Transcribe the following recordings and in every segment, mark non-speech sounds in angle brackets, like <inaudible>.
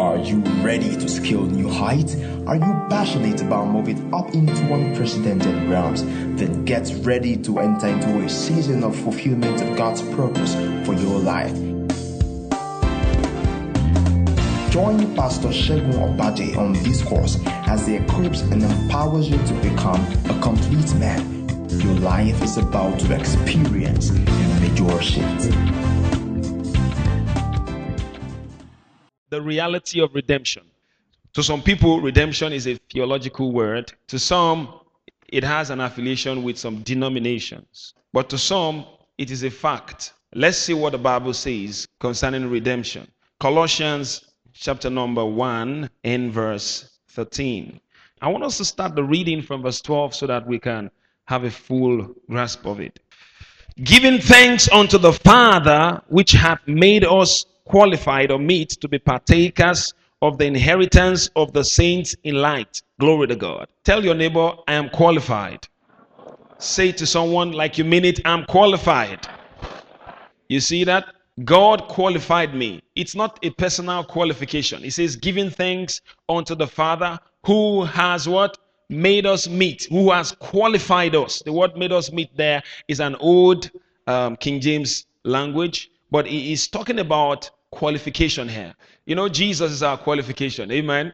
Are you ready to scale new heights? Are you passionate about moving up into unprecedented realms? Then get ready to enter into a season of fulfillment of God's purpose for your life. Join Pastor Segun Obadje on this course as he equips and empowers you to become a complete man. Your life is about to experience a major shift. The reality of redemption. To some people, redemption is a theological word. To some, it has an affiliation with some denominations. But to some, it is a fact. Let's see what the Bible says concerning redemption. Colossians chapter number 1 in verse 13. I want us to start the reading from verse 12 so that we can have a full grasp of it. Giving thanks unto the Father which hath made us qualified or meet to be partakers of the inheritance of the saints in light. Glory to God. Tell your neighbor, I am qualified. Say to someone like you mean it, I'm qualified. You see that? God qualified me. It's not a personal qualification. He says, giving thanks unto the Father who has what? Made us meet, who has qualified us. The word made us meet there is an old um, King James language, but he is talking about qualification here. You know, Jesus is our qualification. Amen.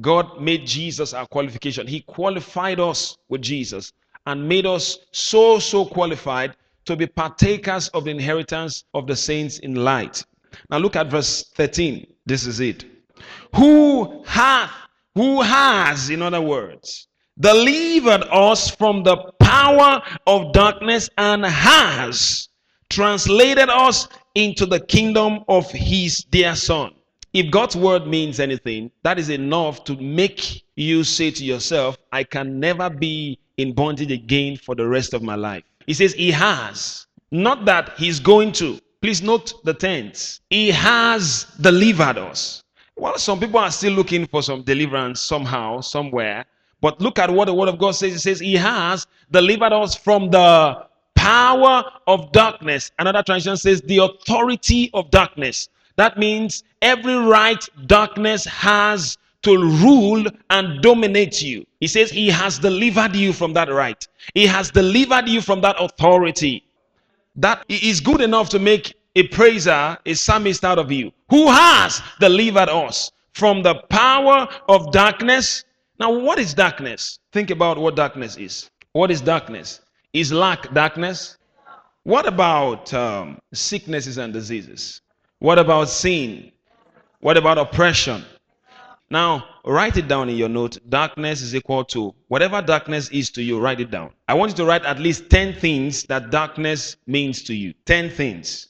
God made Jesus our qualification. He qualified us with Jesus and made us so, so qualified to be partakers of the inheritance of the saints in light. Now look at verse 13. This is it. Who hath, who has, in other words, delivered us from the power of darkness and has translated us into the kingdom of his dear son. If God's word means anything, that is enough to make you say to yourself, I can never be in bondage again for the rest of my life. He says he has, not that he's going to. Please note the tense. He has delivered us. Well, some people are still looking for some deliverance somehow, somewhere. But look at what the word of God says. It says, He has delivered us from the power of darkness. Another translation says the authority of darkness. That means every right darkness has to rule and dominate you. He says he has delivered you from that right. He has delivered you from that authority. That is good enough to make a praiser, a psalmist out of you. Who has delivered us from the power of darkness? Now, what is darkness? Think about what darkness is. What is darkness? Is lack darkness? What about um, sicknesses and diseases? What about sin? What about oppression? Now, write it down in your note. Darkness is equal to whatever darkness is to you, write it down. I want you to write at least 10 things that darkness means to you. 10 things.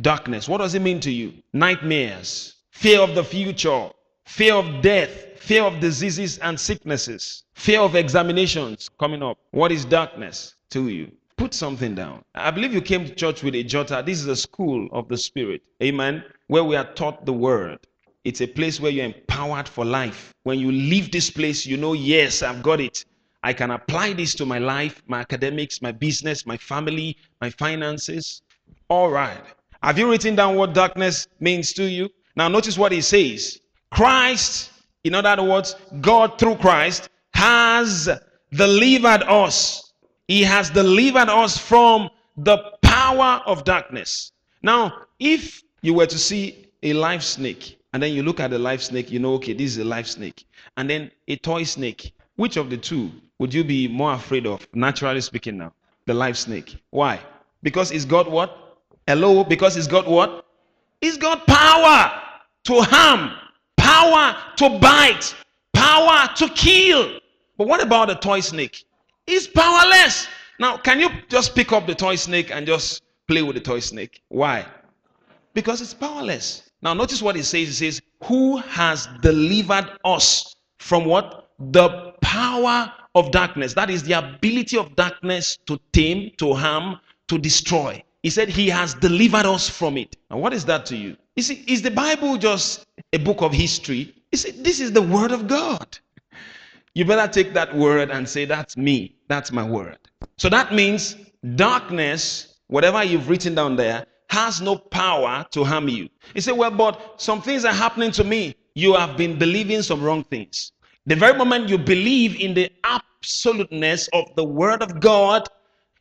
Darkness. What does it mean to you? Nightmares, fear of the future, fear of death, fear of diseases and sicknesses, fear of examinations coming up. What is darkness? To you. Put something down. I believe you came to church with a jotter. This is a school of the Spirit. Amen. Where we are taught the word. It's a place where you're empowered for life. When you leave this place, you know, yes, I've got it. I can apply this to my life, my academics, my business, my family, my finances. All right. Have you written down what darkness means to you? Now, notice what he says Christ, in other words, God through Christ, has delivered us he has delivered us from the power of darkness. Now, if you were to see a live snake, and then you look at the live snake, you know, okay, this is a live snake, and then a toy snake, which of the two would you be more afraid of, naturally speaking now? The live snake. Why? Because it's got what? Hello? Because it's got what? It's got power to harm, power to bite, power to kill. But what about the toy snake? Is powerless. Now, can you just pick up the toy snake and just play with the toy snake? Why? Because it's powerless. Now, notice what it says. It says, Who has delivered us from what? The power of darkness. That is the ability of darkness to tame, to harm, to destroy. He said, He has delivered us from it. And what is that to you? Is the Bible just a book of history? You see, this is the Word of God. You better take that word and say, That's me. That's my word. So that means darkness, whatever you've written down there, has no power to harm you. You say, Well, but some things are happening to me. you have been believing some wrong things. The very moment you believe in the absoluteness of the Word of God,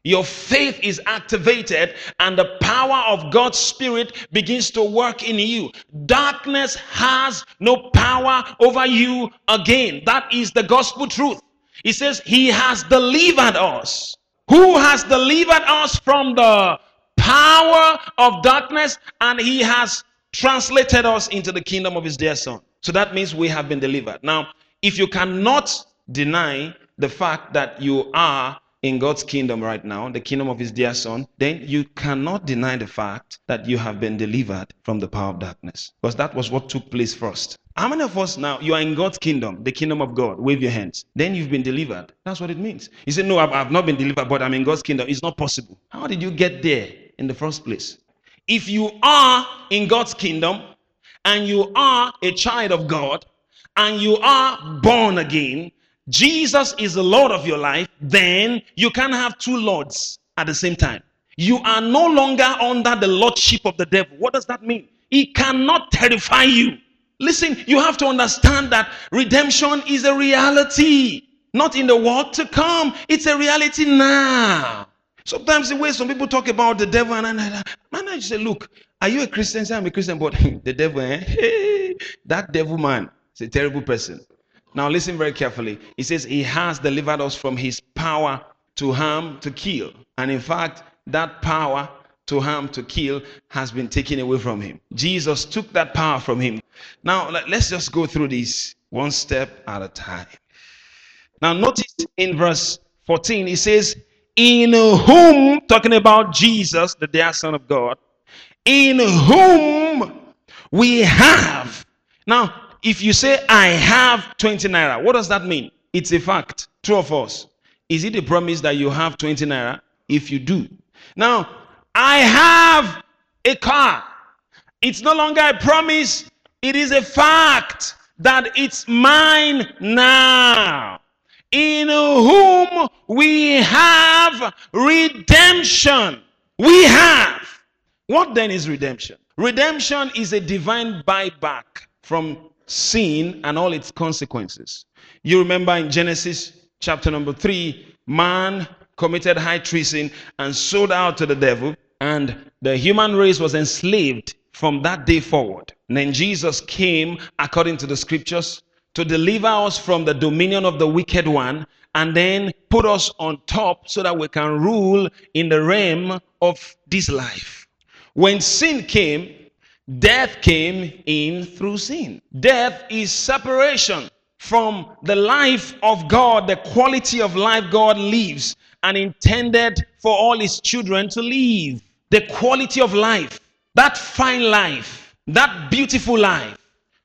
your faith is activated and the power of God's Spirit begins to work in you. Darkness has no power over you again. That is the gospel truth. He says, He has delivered us. Who has delivered us from the power of darkness and He has translated us into the kingdom of His dear Son. So that means we have been delivered. Now, if you cannot deny the fact that you are in God's kingdom right now, the kingdom of his dear son, then you cannot deny the fact that you have been delivered from the power of darkness. Because that was what took place first. How many of us now, you are in God's kingdom, the kingdom of God? Wave your hands. Then you've been delivered. That's what it means. You say, No, I've, I've not been delivered, but I'm in God's kingdom. It's not possible. How did you get there in the first place? If you are in God's kingdom and you are a child of God and you are born again, Jesus is the Lord of your life, then you can have two lords at the same time. You are no longer under the lordship of the devil. What does that mean? He cannot terrify you. Listen, you have to understand that redemption is a reality, not in the world to come. It's a reality now. Sometimes the way some people talk about the devil, and I, man, I just say, look, are you a Christian? Say, I'm a Christian, but <laughs> the devil, eh? Hey, <laughs> that devil man is a terrible person. Now, listen very carefully. He says, He has delivered us from His power to harm, to kill. And in fact, that power to harm, to kill has been taken away from Him. Jesus took that power from Him. Now, let's just go through this one step at a time. Now, notice in verse 14, he says, In whom, talking about Jesus, the dear Son of God, in whom we have. Now, if you say, I have 20 naira, what does that mean? It's a fact. True of us. Is it a promise that you have 20 naira? If you do. Now, I have a car. It's no longer a promise, it is a fact that it's mine now. In whom we have redemption. We have. What then is redemption? Redemption is a divine buyback from sin and all its consequences. You remember in Genesis chapter number 3, man committed high treason and sold out to the devil, and the human race was enslaved from that day forward. And then Jesus came, according to the scriptures, to deliver us from the dominion of the wicked one and then put us on top so that we can rule in the realm of this life. When sin came, Death came in through sin. Death is separation from the life of God, the quality of life God lives and intended for all his children to live. The quality of life, that fine life, that beautiful life.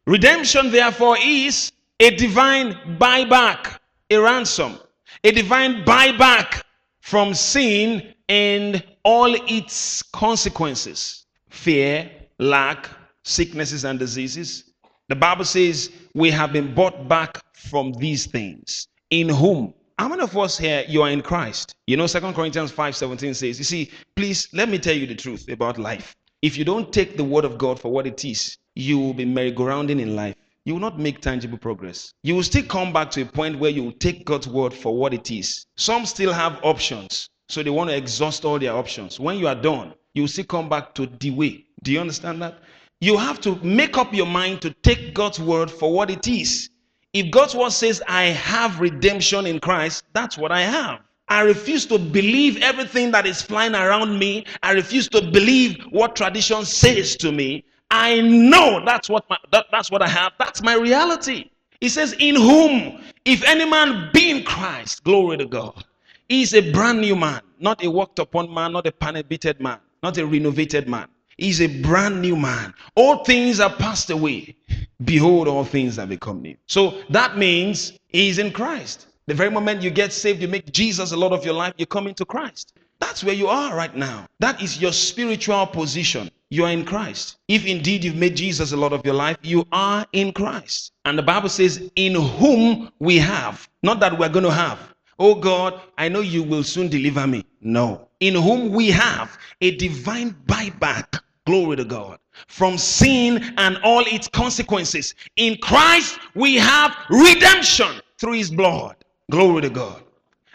Redemption, therefore, is a divine buyback, a ransom, a divine buyback from sin and all its consequences fear, lack, sicknesses, and diseases. The Bible says we have been bought back from these things. In whom? How many of us here you are in Christ? You know, Second Corinthians 5 17 says, You see, please let me tell you the truth about life. If you don't take the word of God for what it is, you will be merry-go-rounding in life. You will not make tangible progress. You will still come back to a point where you will take God's word for what it is. Some still have options, so they want to exhaust all their options. When you are done, you still come back to the way. Do you understand that? You have to make up your mind to take God's word for what it is. If God's word says, I have redemption in Christ, that's what I have. I refuse to believe everything that is flying around me. I refuse to believe what tradition says to me. I know that's what my, that, that's what I have. That's my reality. He says, In whom, if any man be in Christ, glory to God, he is a brand new man, not a worked upon man, not a panic man, not a renovated man. He's a brand new man. All things are passed away. Behold, all things have become new. So that means he's in Christ. The very moment you get saved, you make Jesus a lot of your life, you come into Christ. That's where you are right now. That is your spiritual position. You are in Christ. If indeed you've made Jesus a lot of your life, you are in Christ. And the Bible says, In whom we have, not that we're going to have. Oh God, I know you will soon deliver me. No. In whom we have a divine buyback Glory to God. From sin and all its consequences. In Christ, we have redemption through his blood. Glory to God.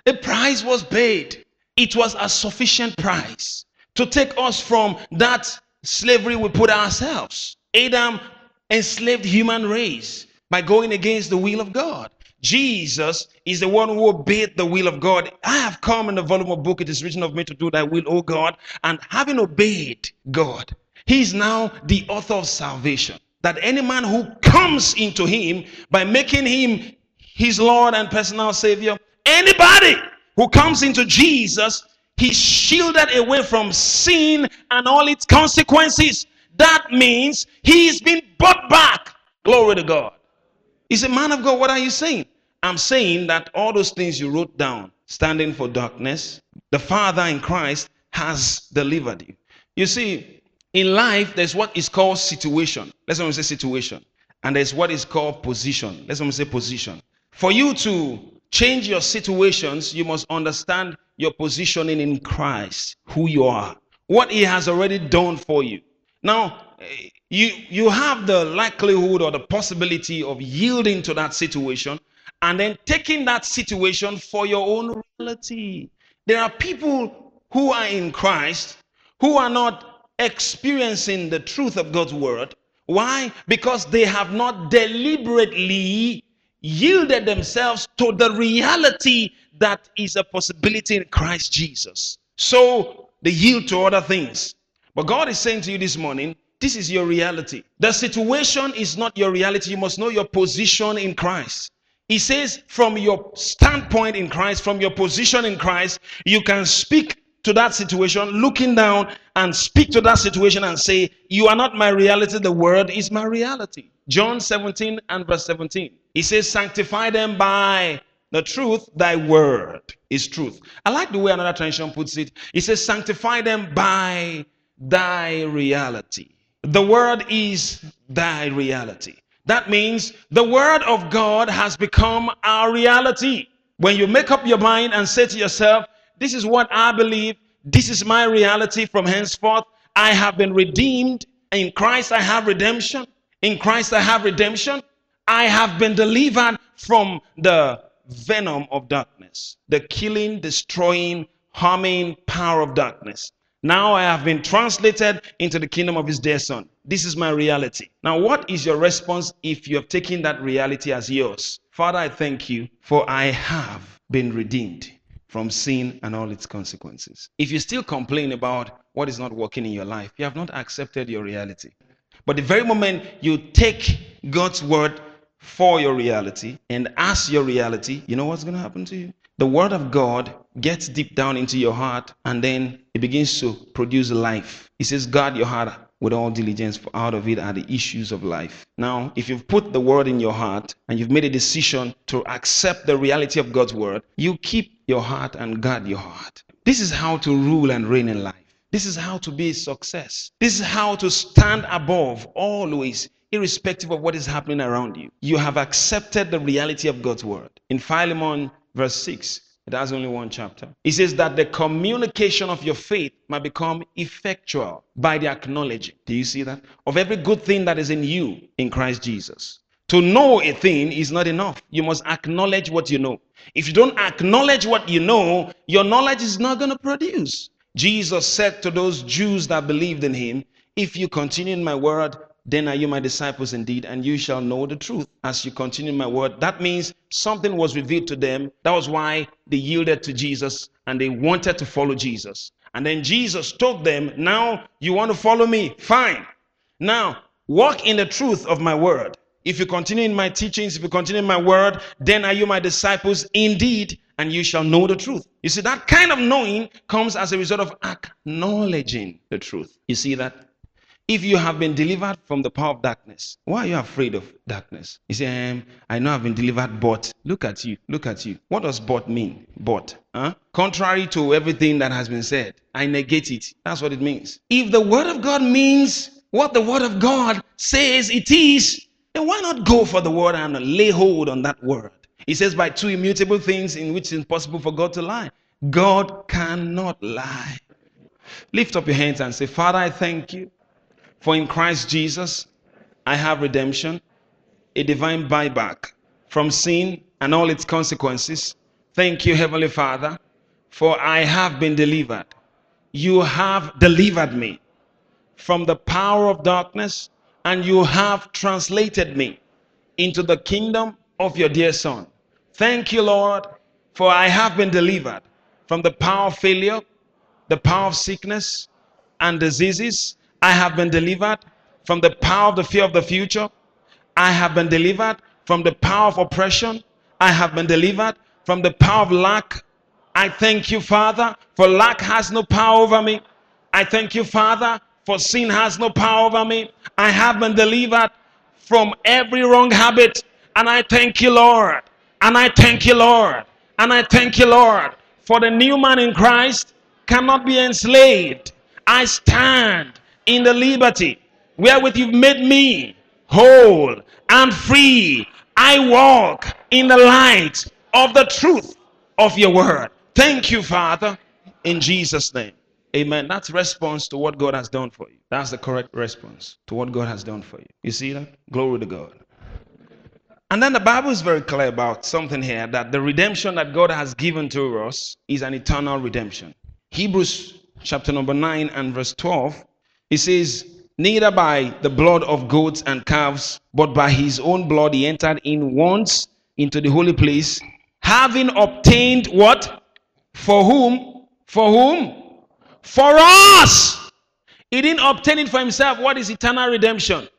A price was paid. It was a sufficient price to take us from that slavery we put ourselves. Adam enslaved human race by going against the will of God. Jesus is the one who obeyed the will of God. I have come in the volume of book, it is written of me to do thy will, O God. And having obeyed God, he is now the author of salvation. That any man who comes into him by making him his Lord and personal Savior, anybody who comes into Jesus, he's shielded away from sin and all its consequences. That means he's been bought back. Glory to God. He said, Man of God, what are you saying? I'm saying that all those things you wrote down, standing for darkness, the Father in Christ has delivered you. You see, in life, there's what is called situation. Let's not say situation. And there's what is called position. Let's not say position. For you to change your situations, you must understand your positioning in Christ, who you are, what He has already done for you. Now, eh, you you have the likelihood or the possibility of yielding to that situation and then taking that situation for your own reality there are people who are in christ who are not experiencing the truth of god's word why because they have not deliberately yielded themselves to the reality that is a possibility in christ jesus so they yield to other things but god is saying to you this morning this is your reality. The situation is not your reality. You must know your position in Christ. He says, from your standpoint in Christ, from your position in Christ, you can speak to that situation, looking down and speak to that situation and say, You are not my reality, the word is my reality. John 17 and verse 17. He says, Sanctify them by the truth, thy word is truth. I like the way another translation puts it. He says, Sanctify them by thy reality. The word is thy reality. That means the word of God has become our reality. When you make up your mind and say to yourself, This is what I believe, this is my reality from henceforth, I have been redeemed. In Christ, I have redemption. In Christ, I have redemption. I have been delivered from the venom of darkness, the killing, destroying, harming power of darkness. Now I have been translated into the kingdom of his dear son. This is my reality. Now, what is your response if you have taken that reality as yours? Father, I thank you for I have been redeemed from sin and all its consequences. If you still complain about what is not working in your life, you have not accepted your reality. But the very moment you take God's word for your reality and as your reality, you know what's going to happen to you? The word of God gets deep down into your heart and then it begins to produce life. He says, guard your heart with all diligence, for out of it are the issues of life. Now, if you've put the word in your heart and you've made a decision to accept the reality of God's word, you keep your heart and guard your heart. This is how to rule and reign in life. This is how to be a success. This is how to stand above always irrespective of what is happening around you. You have accepted the reality of God's word. In Philemon verse 6. It has only one chapter. It says that the communication of your faith might become effectual by the acknowledging. Do you see that? Of every good thing that is in you in Christ Jesus. To know a thing is not enough. You must acknowledge what you know. If you don't acknowledge what you know, your knowledge is not going to produce. Jesus said to those Jews that believed in him, If you continue in my word, then are you my disciples indeed, and you shall know the truth as you continue my word. That means something was revealed to them. That was why they yielded to Jesus and they wanted to follow Jesus. And then Jesus told them, Now you want to follow me? Fine. Now walk in the truth of my word. If you continue in my teachings, if you continue in my word, then are you my disciples indeed, and you shall know the truth. You see, that kind of knowing comes as a result of acknowledging the truth. You see that? If you have been delivered from the power of darkness, why are you afraid of darkness? You say, um, I know I've been delivered, but look at you, look at you. What does but mean? But, huh? Contrary to everything that has been said, I negate it. That's what it means. If the word of God means what the word of God says it is, then why not go for the word and lay hold on that word? He says, by two immutable things in which it's impossible for God to lie. God cannot lie. Lift up your hands and say, Father, I thank you For in Christ Jesus, I have redemption, a divine buyback from sin and all its consequences. Thank you, Heavenly Father, for I have been delivered. You have delivered me from the power of darkness and you have translated me into the kingdom of your dear Son. Thank you, Lord, for I have been delivered from the power of failure, the power of sickness and diseases. I have been delivered from the power of the fear of the future. I have been delivered from the power of oppression. I have been delivered from the power of lack. I thank you, Father, for lack has no power over me. I thank you, Father, for sin has no power over me. I have been delivered from every wrong habit. And I thank you, Lord. And I thank you, Lord. And I thank you, Lord, for the new man in Christ cannot be enslaved. I stand in the liberty wherewith you've made me whole and free. I walk in the light of the truth of your word. Thank you, Father, in Jesus' name. Amen. That's response to what God has done for you. That's the correct response to what God has done for you. You see that? Glory to God. And then the Bible is very clear about something here that the redemption that God has given to us is an eternal redemption. Hebrews chapter number 9 and verse 12, it says, Neither by the blood of goats and calves, but by his own blood he entered in once into the holy place, having obtained what? For whom? For whom? For us. He didn't obtain it for himself. What is eternal redemption?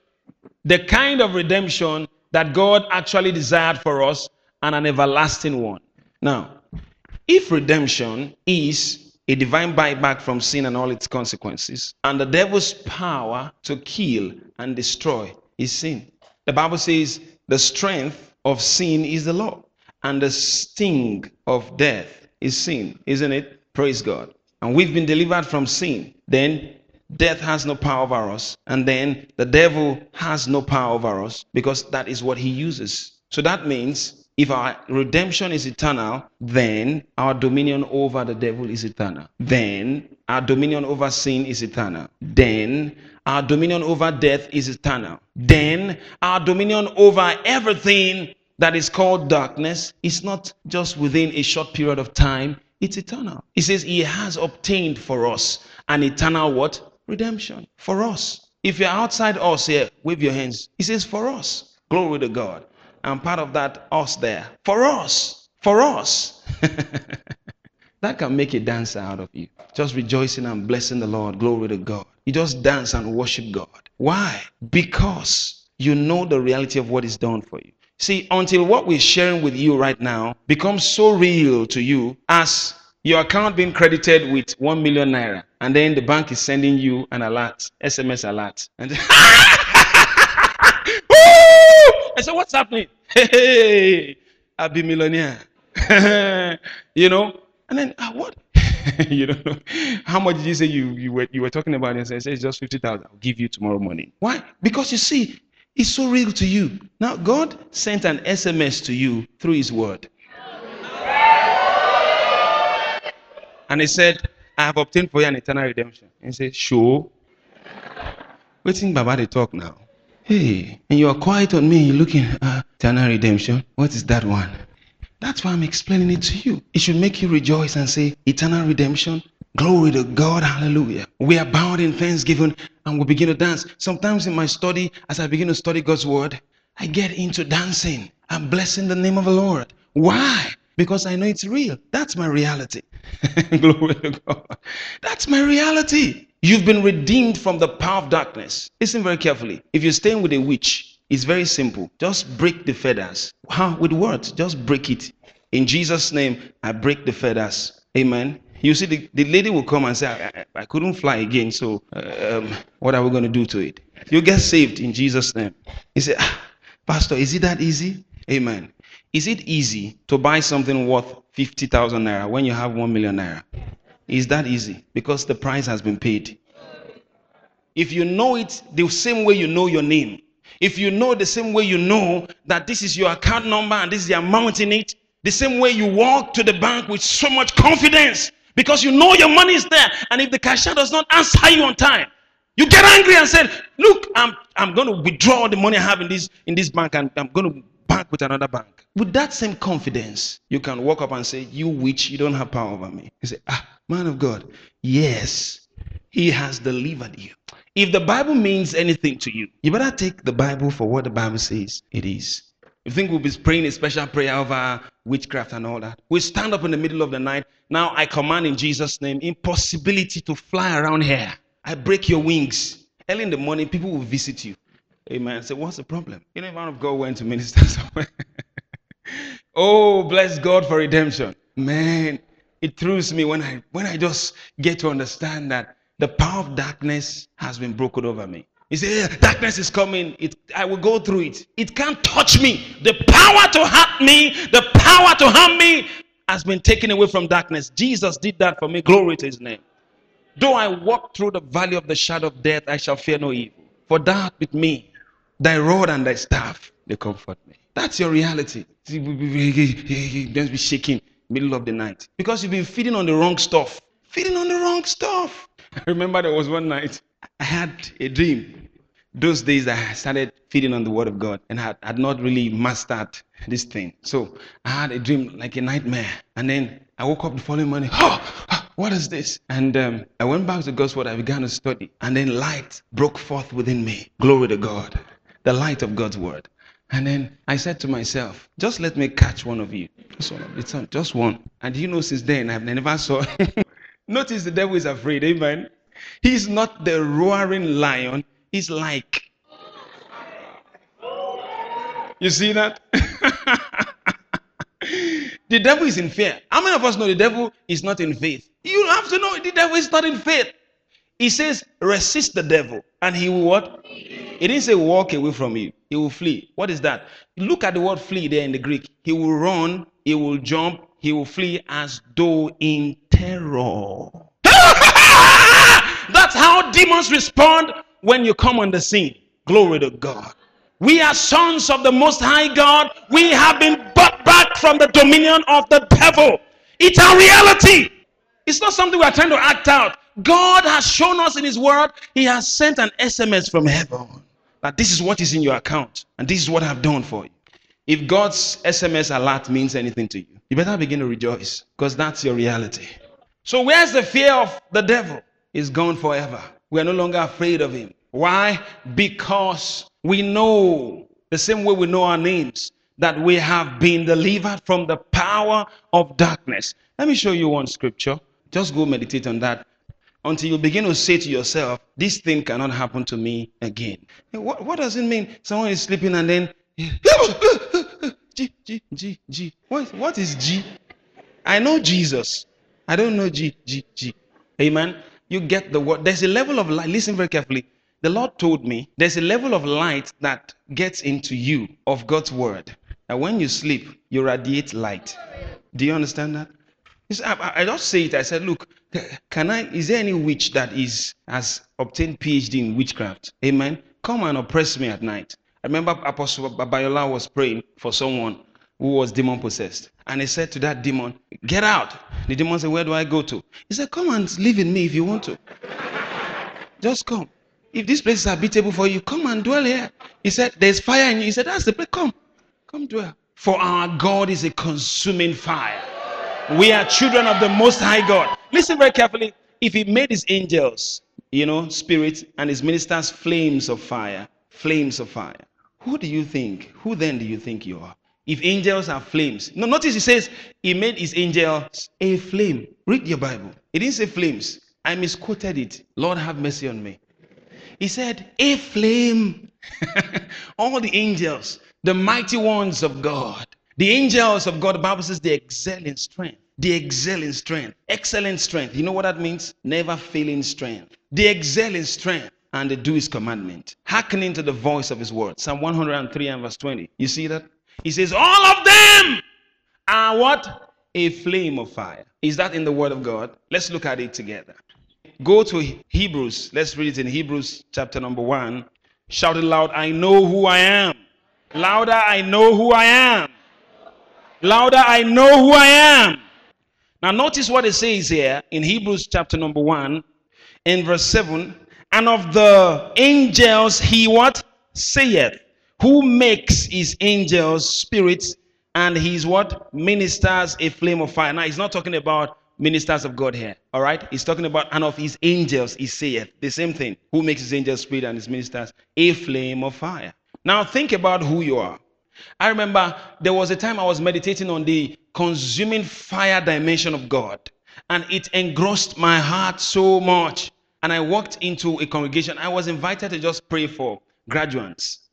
The kind of redemption that God actually desired for us and an everlasting one. Now, if redemption is a divine buyback from sin and all its consequences, and the devil's power to kill and destroy is sin, the Bible says the strength of sin is the law, and the sting of death is sin, isn't it? Praise God. And we've been delivered from sin. Then death has no power over us. And then the devil has no power over us because that is what he uses. So that means if our redemption is eternal, then our dominion over the devil is eternal. Then our dominion over sin is eternal. Then our dominion over death is eternal. Then our dominion over everything that is called darkness is not just within a short period of time, it's eternal. He says he has obtained for us an eternal what? redemption for us. If you're outside us here, wave your hands. He says, for us. Glory to God. I'm part of that us there. For us. For us. <laughs> that can make a dancer out of you. Just rejoicing and blessing the Lord. Glory to God. You just dance and worship God. Why? Because you know the reality of what is done for you. See, until what we're sharing with you right now becomes so real to you as your account being credited with 1 million naira and then the bank is sending you an alert sms alert and <laughs> <laughs> I said, what's happening? <laughs> Hey i'll be millionaire. <laughs> You know? And then uh, what? <laughs> You know. How much did you say you, you were you were talking about? It and said it's just 50000 i'll give you tomorrow morning. Why? Because you see it's so real to you. Now god sent an sms to you through his word. And he said, I have obtained for you an eternal redemption. And he said, Sure. Waiting Baba they talk now. Hey, and you are quiet on me, you're looking uh, eternal redemption. What is that one? That's why I'm explaining it to you. It should make you rejoice and say, Eternal redemption. Glory to God, hallelujah. We are bound in thanksgiving and we begin to dance. Sometimes in my study, as I begin to study God's word, I get into dancing. I'm blessing the name of the Lord. Why? Because I know it's real. That's my reality. <laughs> Glory to God. That's my reality. You've been redeemed from the power of darkness. Listen very carefully. If you're staying with a witch, it's very simple. Just break the feathers. How? With words. Just break it. In Jesus' name, I break the feathers. Amen. You see, the, the lady will come and say, I, I, I couldn't fly again, so uh, um, what are we going to do to it? You get saved in Jesus' name. He said, ah, Pastor, is it that easy? Amen. Is it easy to buy something worth 50,000 naira when you have 1 million naira? Is that easy? Because the price has been paid. If you know it the same way you know your name, if you know the same way you know that this is your account number and this is the amount in it, the same way you walk to the bank with so much confidence because you know your money is there. And if the cashier does not answer you on time, You get angry and said, Look, I'm I'm going to withdraw the money I have in this in this bank and I'm going to bank with another bank. With that same confidence, you can walk up and say, You witch, you don't have power over me. You say, Ah, man of God, yes, he has delivered you. If the Bible means anything to you, you better take the Bible for what the Bible says it is. You think we'll be praying a special prayer over witchcraft and all that? We stand up in the middle of the night. Now I command in Jesus' name impossibility to fly around here. I break your wings. Early in the morning, people will visit you. Amen. Say, what's the problem? You know, man of God went to minister <laughs> somewhere. oh, bless God for redemption. Man, it thrills me when I when I just get to understand that the power of darkness has been broken over me. He said, Darkness is coming. It, I will go through it. It can't touch me. The power to hurt me, the power to harm me has been taken away from darkness. Jesus did that for me. Glory to his name. Though I walk through the valley of the shadow of death, I shall fear no evil. For that with me, thy rod and thy staff, they comfort me. That's your reality. Don't be shaking middle of the night because you've been feeding on the wrong stuff. Feeding on the wrong stuff. I <laughs> remember there was one night I had a dream. Those days I started feeding on the word of God and had, had not really mastered this thing. So I had a dream like a nightmare. And then I woke up the following morning. Oh, what is this? And um, I went back to God's word. I began to study. And then light broke forth within me. Glory to God. The light of God's word. And then I said to myself, just let me catch one of you. Just one. Just one. And you know, since then, I've never saw. <laughs> Notice the devil is afraid. Amen. He's not the roaring lion. He's like. You see that? <laughs> the devil is in fear. How many of us know the devil is not in faith? You have to know the devil is not in faith. He says, resist the devil, and he will what? He didn't say walk away from you. He will flee. What is that? Look at the word flee there in the Greek. He will run, he will jump, he will flee as though in terror. <laughs> That's how demons respond when you come on the scene. Glory to God. We are sons of the Most High God. We have been bought back from the dominion of the devil. It's a reality. It's not something we are trying to act out. God has shown us in His Word, He has sent an SMS from heaven that this is what is in your account and this is what I've done for you. If God's SMS alert means anything to you, you better begin to rejoice because that's your reality. So, where's the fear of the devil? Is gone forever. We are no longer afraid of him. Why? Because we know the same way we know our names that we have been delivered from the power of darkness. Let me show you one scripture. Just go meditate on that until you begin to say to yourself, This thing cannot happen to me again. What, what does it mean? Someone is sleeping and then, G, G, G, G. What, what is G? I know Jesus. I don't know G, G, G. Amen. You get the word. There's a level of light. Listen very carefully. The Lord told me there's a level of light that gets into you of God's word. And when you sleep, you radiate light. Do you understand that? I, I just say it. I said, look, can I? Is there any witch that is has obtained PhD in witchcraft? Amen. Come and oppress me at night. I remember Apostle Babalola was praying for someone who was demon possessed, and he said to that demon, "Get out." The demon said, "Where do I go to?" He said, "Come and live in me if you want to. Just come. If this place is habitable for you, come and dwell here." He said, "There's fire in you." He said, "That's the place. Come, come dwell." For our God is a consuming fire. We are children of the Most High God. Listen very carefully. If He made His angels, you know, spirits, and His ministers flames of fire, flames of fire, who do you think? Who then do you think you are? If angels are flames. No, notice He says He made His angels a flame. Read your Bible. He didn't say flames. I misquoted it. Lord, have mercy on me. He said, a flame. <laughs> All the angels, the mighty ones of God, the angels of God, the Bible says they excel in strength. They excel in strength. Excellent strength. You know what that means? Never failing strength. They excel in strength and they do his commandment. Hearkening to the voice of his word. Psalm 103 and verse 20. You see that? He says, All of them are what? A flame of fire. Is that in the word of God? Let's look at it together. Go to Hebrews. Let's read it in Hebrews chapter number 1. Shout it loud, I know who I am. Louder, I know who I am. Louder, I know who I am. Now, notice what it says here in Hebrews chapter number 1, in verse 7 And of the angels he what? Saith. Who makes his angels spirits and his what? Ministers a flame of fire. Now he's not talking about ministers of God here. All right? He's talking about and of his angels he saith. The same thing. Who makes his angels spirit and his ministers a flame of fire. Now think about who you are. I remember there was a time I was meditating on the consuming fire dimension of God, and it engrossed my heart so much. And I walked into a congregation. I was invited to just pray for graduates.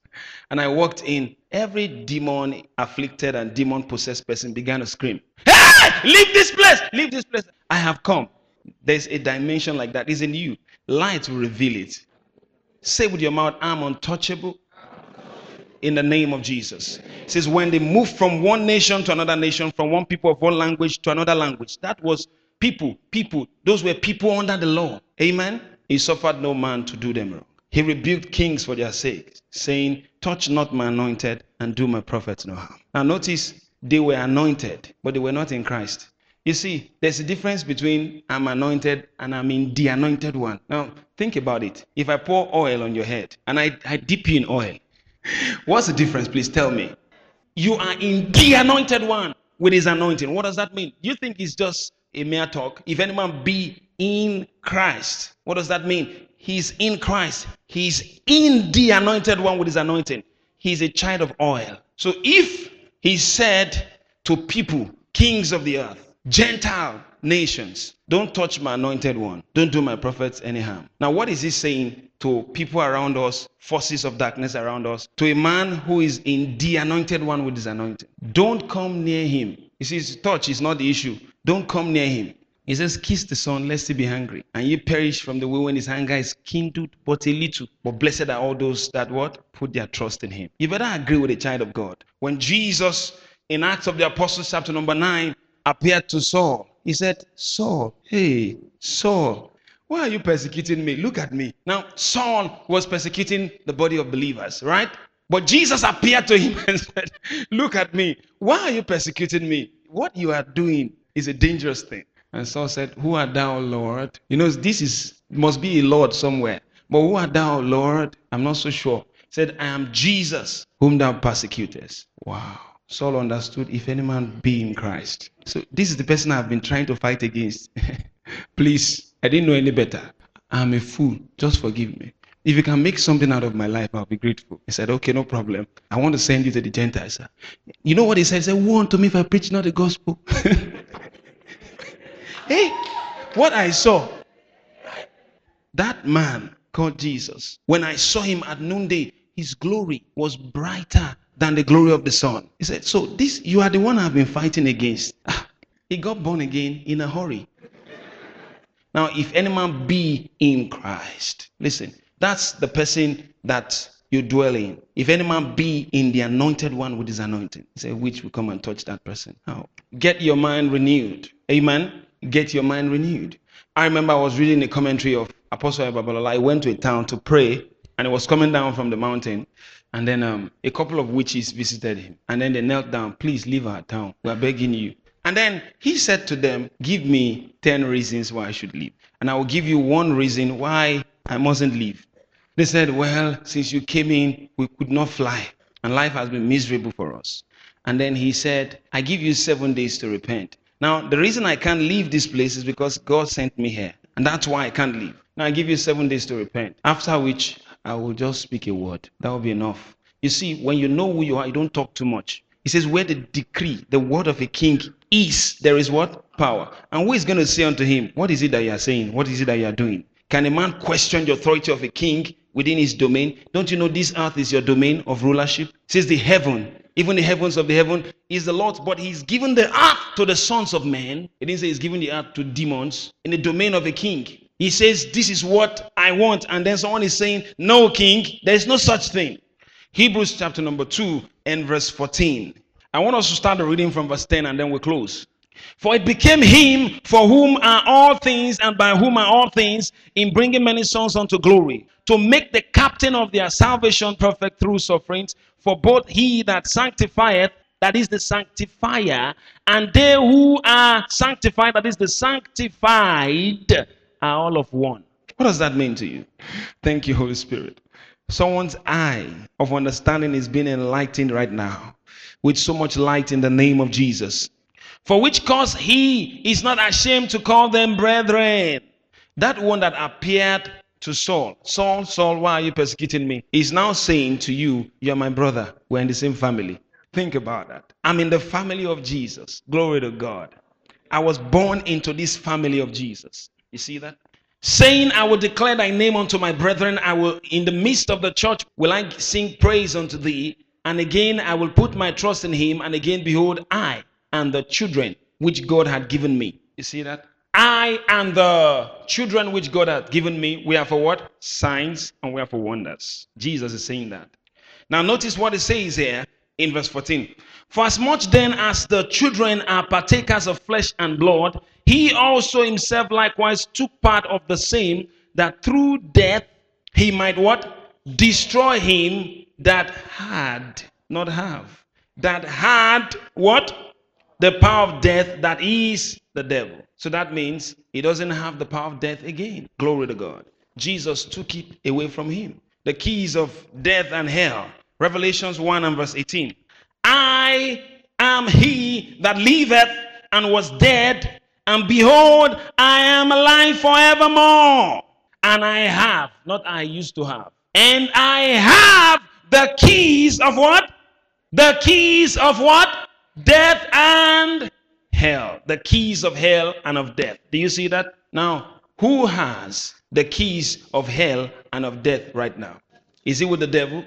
And I walked in. Every demon afflicted and demon possessed person began to scream, Hey, leave this place, leave this place. I have come. There's a dimension like that. In you. Light will reveal it. Say with your mouth, I'm untouchable in the name of Jesus. It says, when they moved from one nation to another nation, from one people of one language to another language, that was people, people. Those were people under the law. Amen. He suffered no man to do them wrong. He rebuked kings for their sake, saying, Touch not my anointed and do my prophets no harm. Now, notice they were anointed, but they were not in Christ. You see, there's a difference between I'm anointed and I'm in the anointed one. Now, think about it. If I pour oil on your head and I, I dip you in oil, What's the difference? Please tell me. You are in the anointed one with his anointing. What does that mean? Do you think it's just a mere talk? If any man be in Christ, what does that mean? He's in Christ. He's in the anointed one with his anointing. He's a child of oil. So if he said to people, kings of the earth, Gentile nations, don't touch my anointed one, don't do my prophets any harm. Now, what is he saying to people around us, forces of darkness around us, to a man who is in the anointed one with his anointing. Don't come near him. He says, touch is not the issue. Don't come near him. He says, Kiss the Son, lest he be hungry. And ye perish from the way when his hunger is kindled but a little. But blessed are all those that what? Put their trust in him. You better agree with a child of God. When Jesus, in Acts of the Apostles, chapter number 9, appeared to Saul, he said, Saul, hey, Saul, why are you persecuting me? Look at me. Now, Saul was persecuting the body of believers, right? But Jesus appeared to him <laughs> and said, Look at me. Why are you persecuting me? What you are doing is a dangerous thing. And Saul said, Who art thou, Lord? You know, this is must be a Lord somewhere. But who art thou, Lord? I'm not so sure. He said, I am Jesus, whom thou persecutest. Wow. Saul understood if any man be in Christ. So this is the person I've been trying to fight against. <laughs> Please I didn't know any better. I'm a fool. Just forgive me. If you can make something out of my life, I'll be grateful. He said, Okay, no problem. I want to send you to the Gentiles. Sir. You know what he said? He said, Woe unto me if I preach not the gospel. <laughs> hey, what I saw, that man called Jesus, when I saw him at noonday, his glory was brighter than the glory of the sun. He said, So this you are the one I've been fighting against. <laughs> Ah, he got born again in a hurry. Now, if any man be in Christ, listen, that's the person that you dwell in. If any man be in the anointed one with his anointing, he said, which will come and touch that person. Now, get your mind renewed. Amen. Get your mind renewed. I remember I was reading a commentary of Apostle Babalola. I went to a town to pray, and he was coming down from the mountain. And then um, a couple of witches visited him. And then they knelt down, please leave our town. We're begging you. And then he said to them, Give me 10 reasons why I should leave. And I will give you one reason why I mustn't leave. They said, Well, since you came in, we could not fly. And life has been miserable for us. And then he said, I give you seven days to repent. Now, the reason I can't leave this place is because God sent me here. And that's why I can't leave. Now, I give you seven days to repent. After which, I will just speak a word. That will be enough. You see, when you know who you are, you don't talk too much. He says, Where the decree, the word of a king is, there is what? Power. And who is going to say unto him, What is it that you are saying? What is it that you are doing? Can a man question the authority of a king within his domain? Don't you know this earth is your domain of rulership? Says the heaven, even the heavens of the heaven is the Lord's, but he's given the earth to the sons of men. It didn't say he's given the earth to demons in the domain of a king. He says, This is what I want. And then someone is saying, No, king, there is no such thing. Hebrews chapter number 2 and verse 14. I want us to start the reading from verse 10 and then we close. For it became him for whom are all things and by whom are all things in bringing many sons unto glory, to make the captain of their salvation perfect through sufferings. For both he that sanctifieth, that is the sanctifier, and they who are sanctified, that is the sanctified, are all of one. What does that mean to you? Thank you, Holy Spirit. Someone's eye of understanding is being enlightened right now with so much light in the name of Jesus. For which cause he is not ashamed to call them brethren. That one that appeared to Saul, Saul, Saul, why are you persecuting me? He's now saying to you, You're my brother. We're in the same family. Think about that. I'm in the family of Jesus. Glory to God. I was born into this family of Jesus. You see that? Saying, I will declare thy name unto my brethren. I will, in the midst of the church, will I sing praise unto thee. And again, I will put my trust in him. And again, behold, I and the children which God had given me. You see that? I and the children which God had given me, we are for what? Signs and we are for wonders. Jesus is saying that. Now, notice what it says here in verse 14. For as much then as the children are partakers of flesh and blood, he also himself likewise took part of the same, that through death he might what? Destroy him that had, not have, that had what? The power of death that is the devil. So that means he doesn't have the power of death again. Glory to God. Jesus took it away from him. The keys of death and hell. Revelations 1 and verse 18. I am he that liveth and was dead, and behold, I am alive forevermore. And I have, not I used to have, and I have the keys of what? The keys of what? Death and hell. The keys of hell and of death. Do you see that? Now, who has the keys of hell and of death right now? Is it with the devil?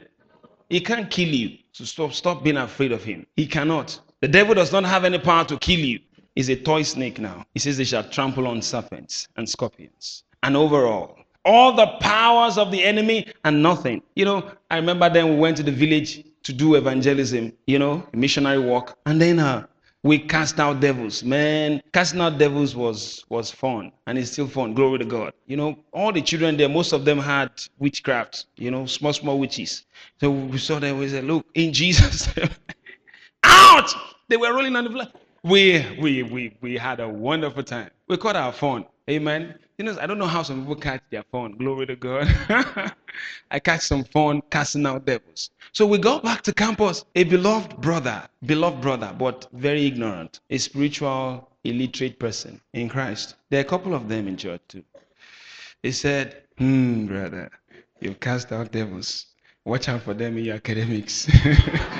He can't kill you. So stop, stop being afraid of him. He cannot. The devil does not have any power to kill you. He's a toy snake now. He says they shall trample on serpents and scorpions. And overall, all the powers of the enemy and nothing. You know, I remember then we went to the village to do evangelism, you know, missionary work. And then uh, we cast out devils man casting out devils was was fun and it's still fun glory to god you know all the children there most of them had witchcraft you know small small witches so we saw them we said look in jesus <laughs> out they were rolling on the floor we we we we had a wonderful time we caught our phone amen you know i don't know how some people catch their phone glory to god <laughs> i catch some phone casting out devils so we go back to campus, a beloved brother, beloved brother, but very ignorant, a spiritual, illiterate person in Christ. There are a couple of them in church too. He said, Hmm, brother, you've cast out devils. Watch out for them in your academics. <laughs>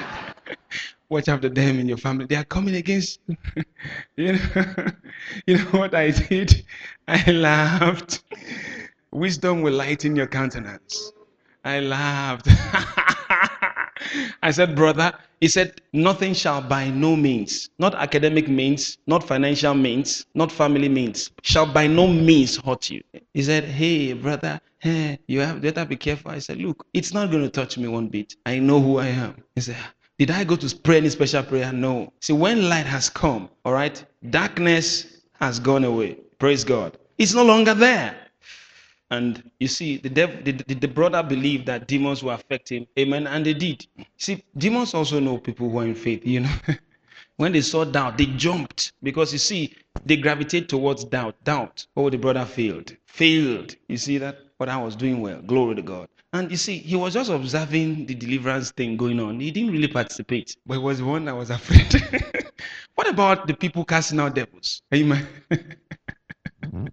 Watch after them in your family. They are coming against you. <laughs> you, know, <laughs> you know what I did? I laughed. Wisdom will lighten your countenance. I laughed. <laughs> I said, brother, he said, nothing shall by no means, not academic means, not financial means, not family means, shall by no means hurt you. He said, hey, brother, hey, you have better be careful. I said, look, it's not going to touch me one bit. I know who I am. He said, did I go to pray any special prayer? No. See, when light has come, all right, darkness has gone away. Praise God. It's no longer there. And you see, the, dev, the, the, the, brother believed that demons will affect him. Amen. And they did. See, demons also know people who are in faith, you know. <laughs> when they saw doubt, they jumped because you see, they gravitate towards doubt. Doubt. Oh, the brother failed. Failed. You see that? But I was doing well. Glory to God. And you see, he was just observing the deliverance thing going on. He didn't really participate, but he was the one that was <laughs> afraid. what about the people casting out devils? Amen. Mm-hmm.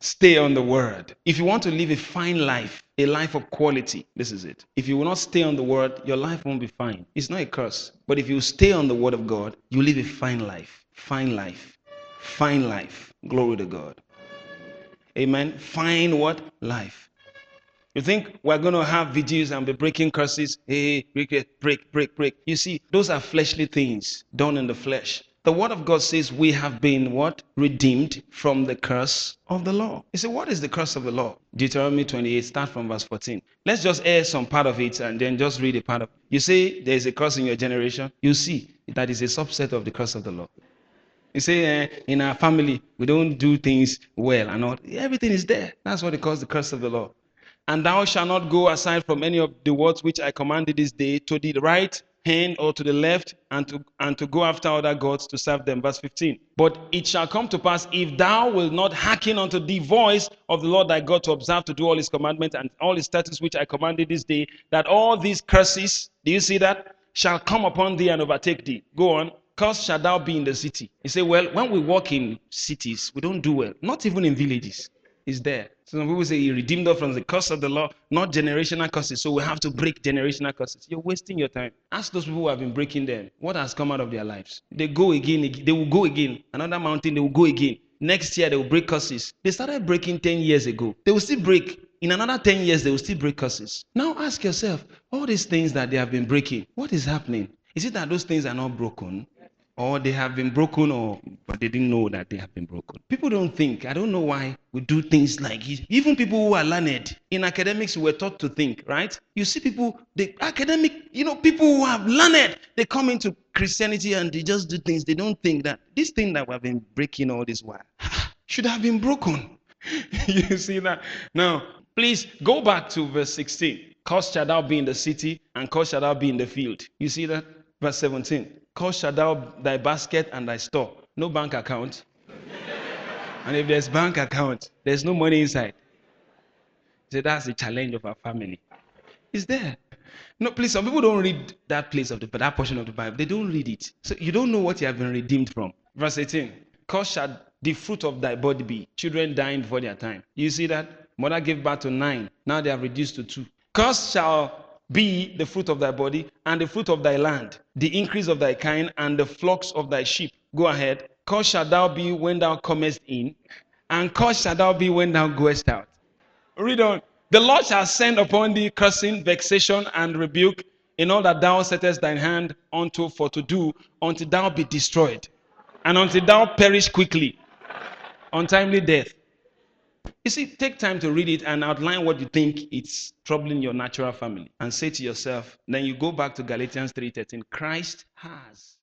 Stay on the word. If you want to live a fine life, a life of quality, this is it. If you will not stay on the word, your life won't be fine. It's not a curse. But if you stay on the word of God, you live a fine life. Fine life. Fine life. Glory to God. Amen. Fine what? Life. You think we're going to have videos and be breaking curses? Hey, break, break, break, break. You see, those are fleshly things done in the flesh. The word of God says we have been what? Redeemed from the curse of the law. You say, what is the curse of the law? Deuteronomy 28, start from verse 14. Let's just air some part of it and then just read a part of it. You say there's a curse in your generation. You see that is a subset of the curse of the law. You say eh, in our family we don't do things well and all. Everything is there. That's what it calls the curse of the law. And thou shalt not go aside from any of the words which I commanded this day to the right hand or to the left and to and to go after other gods to serve them verse 15 but it shall come to pass if thou wilt not hearken unto the voice of the lord thy god to observe to do all his commandments and all his statutes which i commanded this day that all these curses do you see that shall come upon thee and overtake thee go on Cause shall thou be in the city. You say, well, when we walk in cities, we don't do well. Not even in villages. It's there. Some people say he redeemed us from the curse of the law, not generational curses. So we have to break generational curses. You're wasting your time. Ask those people who have been breaking them. What has come out of their lives? They go again. They will go again. Another mountain. They will go again. Next year they will break curses. They started breaking 10 years ago. They will still break. In another 10 years, they will still break curses. Now ask yourself, all these things that they have been breaking, what is happening? Is it that those things are not broken? Or they have been broken or but they didn't know that they have been broken. People don't think i don't know why we do things like this. Even people who are learned in academics we were taught to think right? You see people the academic you know people who have learned they come into christianity and they just do things. They don't think that this thing that we've been breaking all this while <laughs> should have been broken. <laughs> You see that? Now please go back to verse 16 cause shall thou be in the city and cause shall thou be in the field. You see that? Verse 17 Cause shall thou thy basket and thy store. No bank account. and if there's bank account, there's no money inside. So that's the challenge of our family. It's there. No, please, some people don't read that place of the that portion of the Bible. They don't read it. So you don't know what you have been redeemed from. Verse 18. Cause shall the fruit of thy body be. Children dying before their time. You see that? Mother gave birth to nine. Now they are reduced to two. Cause shall be the fruit of thy body and the fruit of thy land, the increase of thy kind and the flocks of thy sheep. Go ahead. Cause shall thou be when thou comest in, and cause shall thou be when thou goest out. Read on. The Lord shall send upon thee cursing, vexation, and rebuke in all that thou settest thine hand unto for to do, until thou be destroyed, and until thou perish quickly, untimely death. You see, take time to read it and outline what you think it's troubling your natural family and say to yourself, then you go back to Galatians 3:13, Christ has.